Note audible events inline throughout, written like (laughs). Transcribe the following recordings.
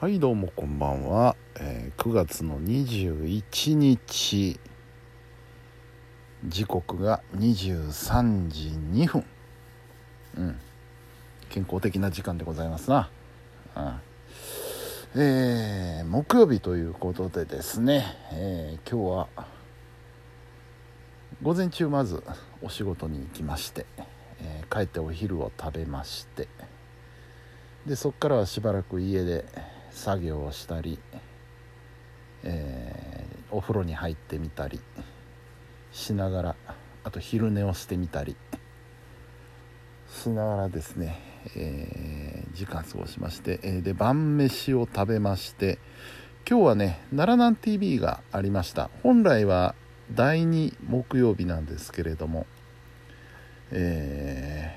はいどうもこんばんは、えー9月の21日。時刻が23時2分。うん。健康的な時間でございますな、うん。えー木曜日ということでですね、えー今日は午前中まずお仕事に行きまして、えー帰ってお昼を食べまして。でそこからはしばらく家で作業をしたり、えーお風呂に入ってみたりしながらあと昼寝をしてみたりしながらですね、えー時間過ごしまして、えで晩飯を食べまして今日はね「奈良南 TV」がありました。本来は第2木曜日なんですけれどもえ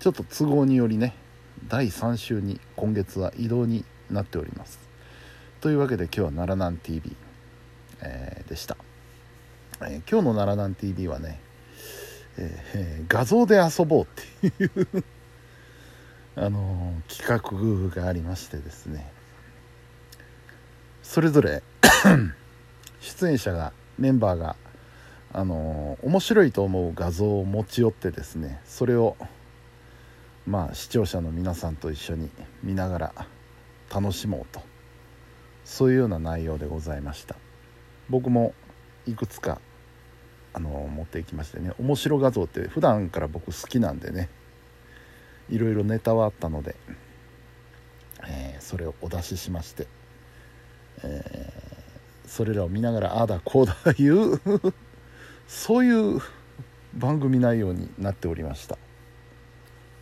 ーちょっと都合によりね第3週に今月は移動になっております。というわけで今日は奈良南 TV、えーでした、えー今日の奈良南 TV はね、ええ画像で遊ぼうっていうあの企画がありましてですね。それぞれ (coughs) 出演者がメンバーがあの面白いと思う画像を持ち寄ってですねそれをまあ視聴者の皆さんと一緒に見ながら楽しもうと。そういうような内容でございました。僕もいくつかあの持っていきましてね。面白画像って普段から僕好きなんでね。いろいろネタはあったので、えーそれをお出ししまして、えーそれらを見ながらああだこうだいう (laughs) そういう番組内容になっておりました。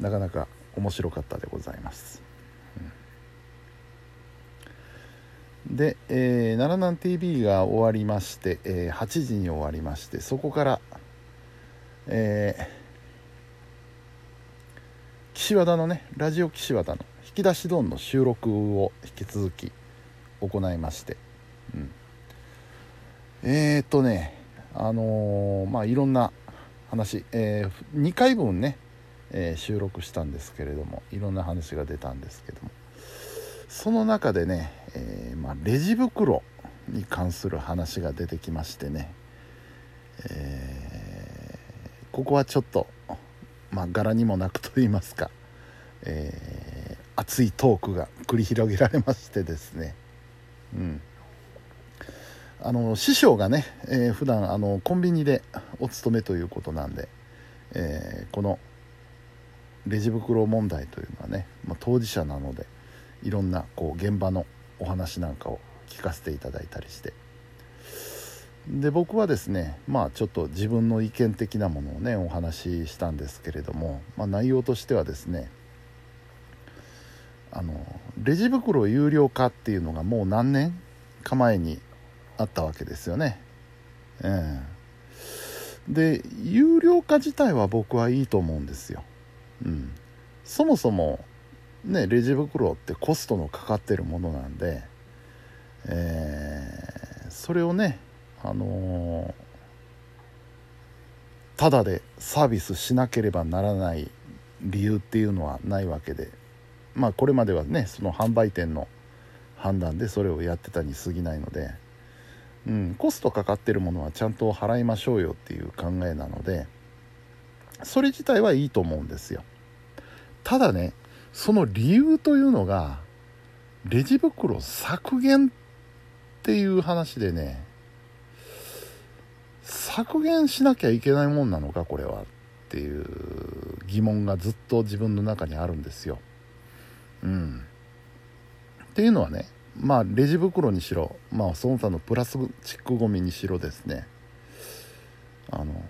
なかなか面白かったでございます、うん。で、えー奈良南 TV が終わりまして、えー8時に終わりましてそこから、えー岸和田のねラジオ岸和田の引き出しドンの収録を引き続き行いまして、うん、えー、っとねあのーまあいろんな話、え2回分ね、えー収録したんですけれどもいろんな話が出たんですけども。その中でね、えーまあ、レジ袋に関する話が出てきましてね、えーここはちょっとまあ柄にもなくと言いますか、え熱いトークが繰り広げられましてですね。うん。あの師匠がね、えー普段あのコンビニでお勤めということなんで、えこのレジ袋問題というのはね、まあ、当事者なのでいろんなこう現場のお話なんかを聞かせていただいたりしてで僕はですねまあちょっと自分の意見的なものをねお話ししたんですけれども、まあ、内容としてはですねあのレジ袋有料化っていうのがもう何年か前にあったわけですよね。ええで有料化自体は僕はいいと思うんですよ。うん、そもそもねレジ袋ってコストのかかってるものなんで、えーそれをねあのーただでサービスしなければならない理由っていうのはないわけでまあこれまではねその販売店の判断でそれをやってたに過ぎないので、うん、コストかかってるものはちゃんと払いましょうよっていう考えなのでそれ自体はいいと思うんですよ。ただねその理由というのがレジ袋削減っていう話でね削減しなきゃいけないもんなのかこれはっていう疑問がずっと自分の中にあるんですよ。うん。っていうのはねまあレジ袋にしろまあその他のプラスチックごみにしろですね。あの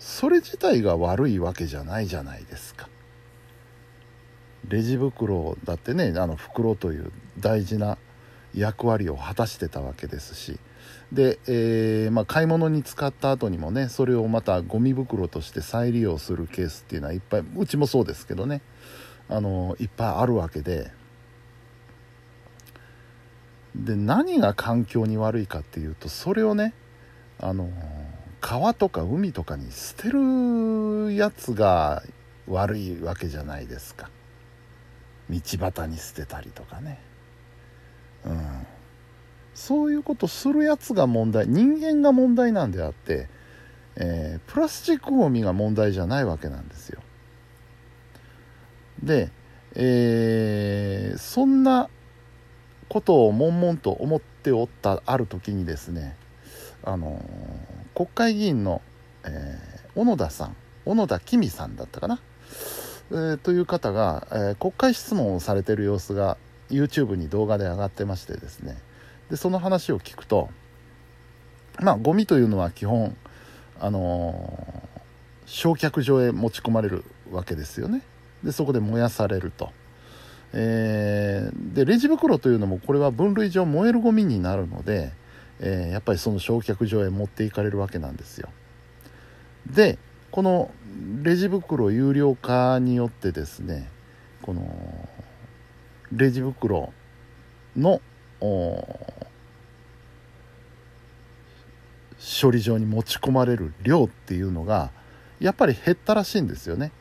それ自体が悪いわけじゃないじゃないですか。レジ袋だってねあの袋という大事な役割を果たしてたわけですし。で、えーまあ、買い物に使った後にもねそれをまたゴミ袋として再利用するケースっていうのはいっぱいうちもそうですけどねあのいっぱいあるわけで。で何が環境に悪いかっていうとそれをねあの川とか海とかに捨てるやつが悪いわけじゃないですか。道端に捨てたりとかね。うん。そういうことするやつが問題人間が問題なんであって、えー、プラスチックごみが問題じゃないわけなんですよ。で、えー、そんなことを悶々と思っておったある時にですねあのー、国会議員の、えー、小野田さん小野田公さんだったかな、えー、という方が、えー、国会質問をされてる様子が YouTube に動画で上がってましてですね。でその話を聞くとまあゴミというのは基本あの、焼却場へ持ち込まれるわけですよね。でそこで燃やされると、えー、でレジ袋というのもこれは分類上燃えるゴミになるので、えー、やっぱりその焼却場へ持っていかれるわけなんですよでこのレジ袋有料化によってですねこのレジ袋の処理場に持ち込まれる量っていうのがやっぱり減ったらしいんですよね。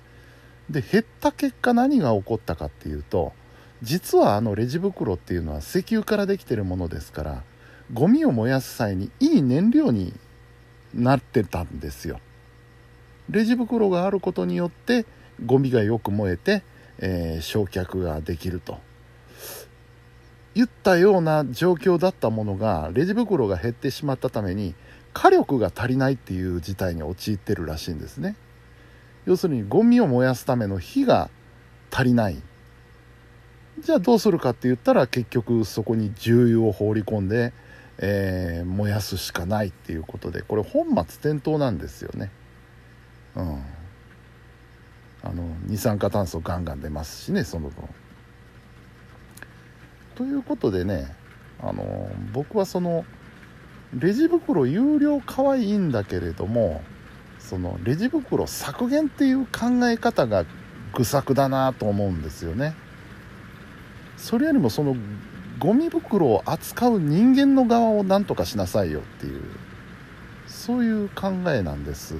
で減った結果何が起こったかっていうと実はあのレジ袋っていうのは石油からできてるものですからゴミを燃やす際にいい燃料になってたんですよ。レジ袋があることによってゴミがよく燃えて、えー、焼却ができると。言ったような状況だったものがレジ袋が減ってしまったために火力が足りないっていう事態に陥ってるらしいんですね。要するにゴミを燃やすための火が足りない。じゃあどうするかって言ったら結局そこに重油を放り込んで、えー、燃やすしかないっていうことでこれ本末転倒なんですよね。うん。あの二酸化炭素ガンガン出ますしねその分。ということでねあの僕はそのレジ袋有料化はいいんだけれどもそのレジ袋削減っていう考え方が愚策だなと思うんですよね。それよりもそのゴミ袋を扱う人間の側を何とかしなさいよっていうそういう考えなんです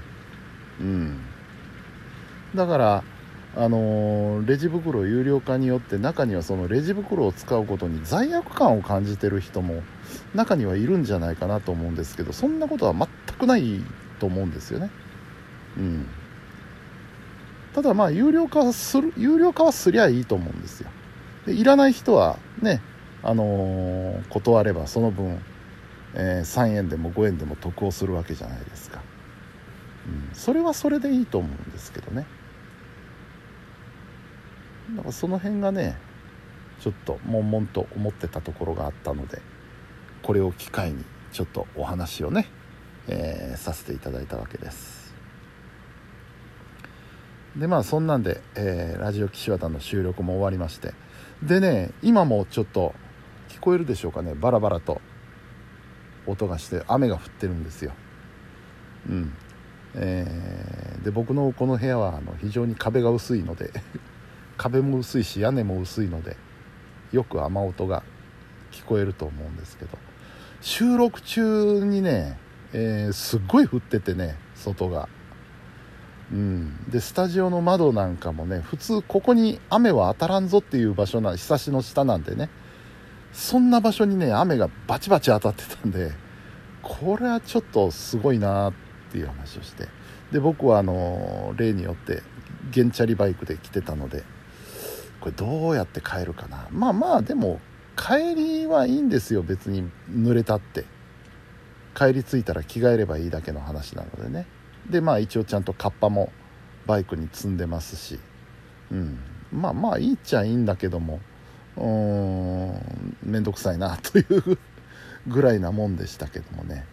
うんだからあのレジ袋有料化によって中にはそのレジ袋を使うことに罪悪感を感じてる人も中にはいるんじゃないかなと思うんですけどそんなことは全くないと思うんですよね。うん、ただまあ有料化する有料化はすりゃいいと思うんですよ。でいらない人はね、あの、断ればその分、えー、3円でも5円でも得をするわけじゃないですか。うん、それはそれでいいと思うんですけどね。だからその辺がねちょっと悶々と思ってたところがあったのでこれを機会にちょっとお話をね、えー、させていただいたわけです。でまあそんなんで、えー、ラジオ岸和田の収録も終わりまして。でね今もちょっと聞こえるでしょうかね？バラバラと。音がして雨が降ってるんですよ。うん。えー、で僕のこの部屋はあの非常に壁が薄いので (laughs) 壁も薄いし屋根も薄いのでよく雨音が聞こえると思うんですけど。収録中にね、えー、すっごい降っててね外が。うん、でスタジオの窓なんかもね普通ここに雨は当たらんぞっていう場所なひさしの下なんでねそんな場所にね雨がバチバチ当たってたんでこれはちょっとすごいなっていう話をして。で僕はあの例によって原チャリバイクで来てたのでこれどうやって帰るかな。まあまあでも帰りはいいんですよ別に。濡れたって。帰り着いたら着替えればいいだけの話なのでね。でまあ一応ちゃんとカッパもバイクに積んでますし。うん。まあまあいいっちゃいいんだけども。うん面倒くさいなというぐらいなもんでしたけどもね。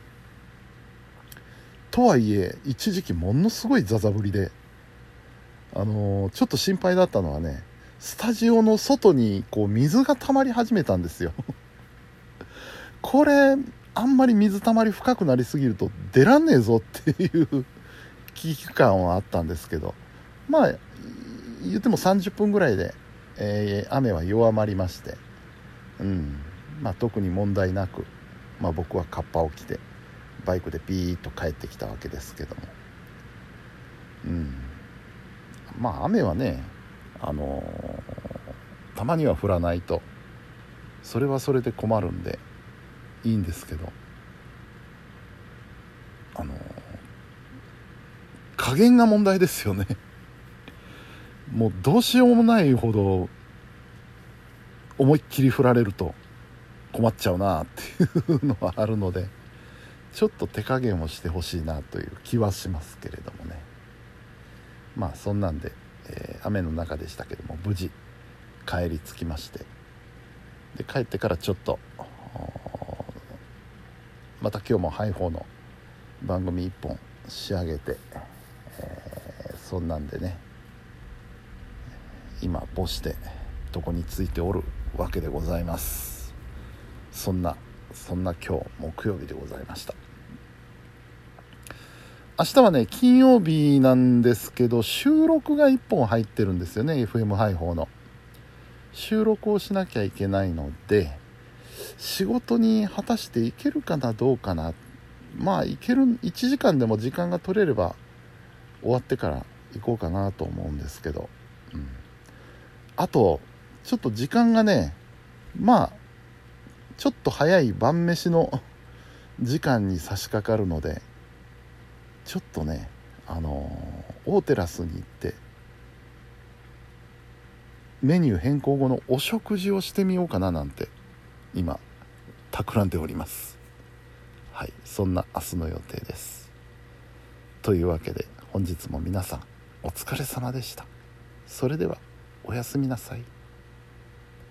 とはいえ一時期ものすごいザザ降りであのー、ちょっと心配だったのはねスタジオの外にこう水が溜まり始めたんですよ。(laughs) これあんまり水たまり深くなりすぎると出らんねえぞっていう危機感はあったんですけど。まあ言っても30分ぐらいで、えー、雨は弱まりましてうん。まあ特に問題なく、まあ、僕はカッパを着てバイクでピーッと帰ってきたわけですけども。うん。まあ雨はねあのたまには振らないとそれはそれで困るんでいいんですけどあの加減が問題ですよね。もうどうしようもないほど思いっきり振られると困っちゃうなっていうのはあるのでちょっと手加減をしてほしいなという気はしますけれどもね。まあそんなんで、えー、雨の中でしたけども無事帰り着きまして。で帰ってからちょっとまた今日もハイフォーの番組1本仕上げて、えー、そんなんでね今こうして床についておるわけでございます。そんなそんな今日木曜日でございました。明日はね金曜日なんですけど収録が1本入ってるんですよね FM ハイフォーの。収録をしなきゃいけないので仕事に果たしていけるかなどうかな。まあいける1時間でも時間が取れれば終わってから行こうかなと思うんですけど、うん、あとちょっと時間がねまあちょっと早い晩飯の (laughs) 時間に差し掛かるのでちょっとねあの大テラスに行ってメニュー変更後のお食事をしてみようかななんて今企んでおります。はいそんな明日の予定です。というわけで本日も皆さんお疲れ様でした。それでは。おやすみなさい。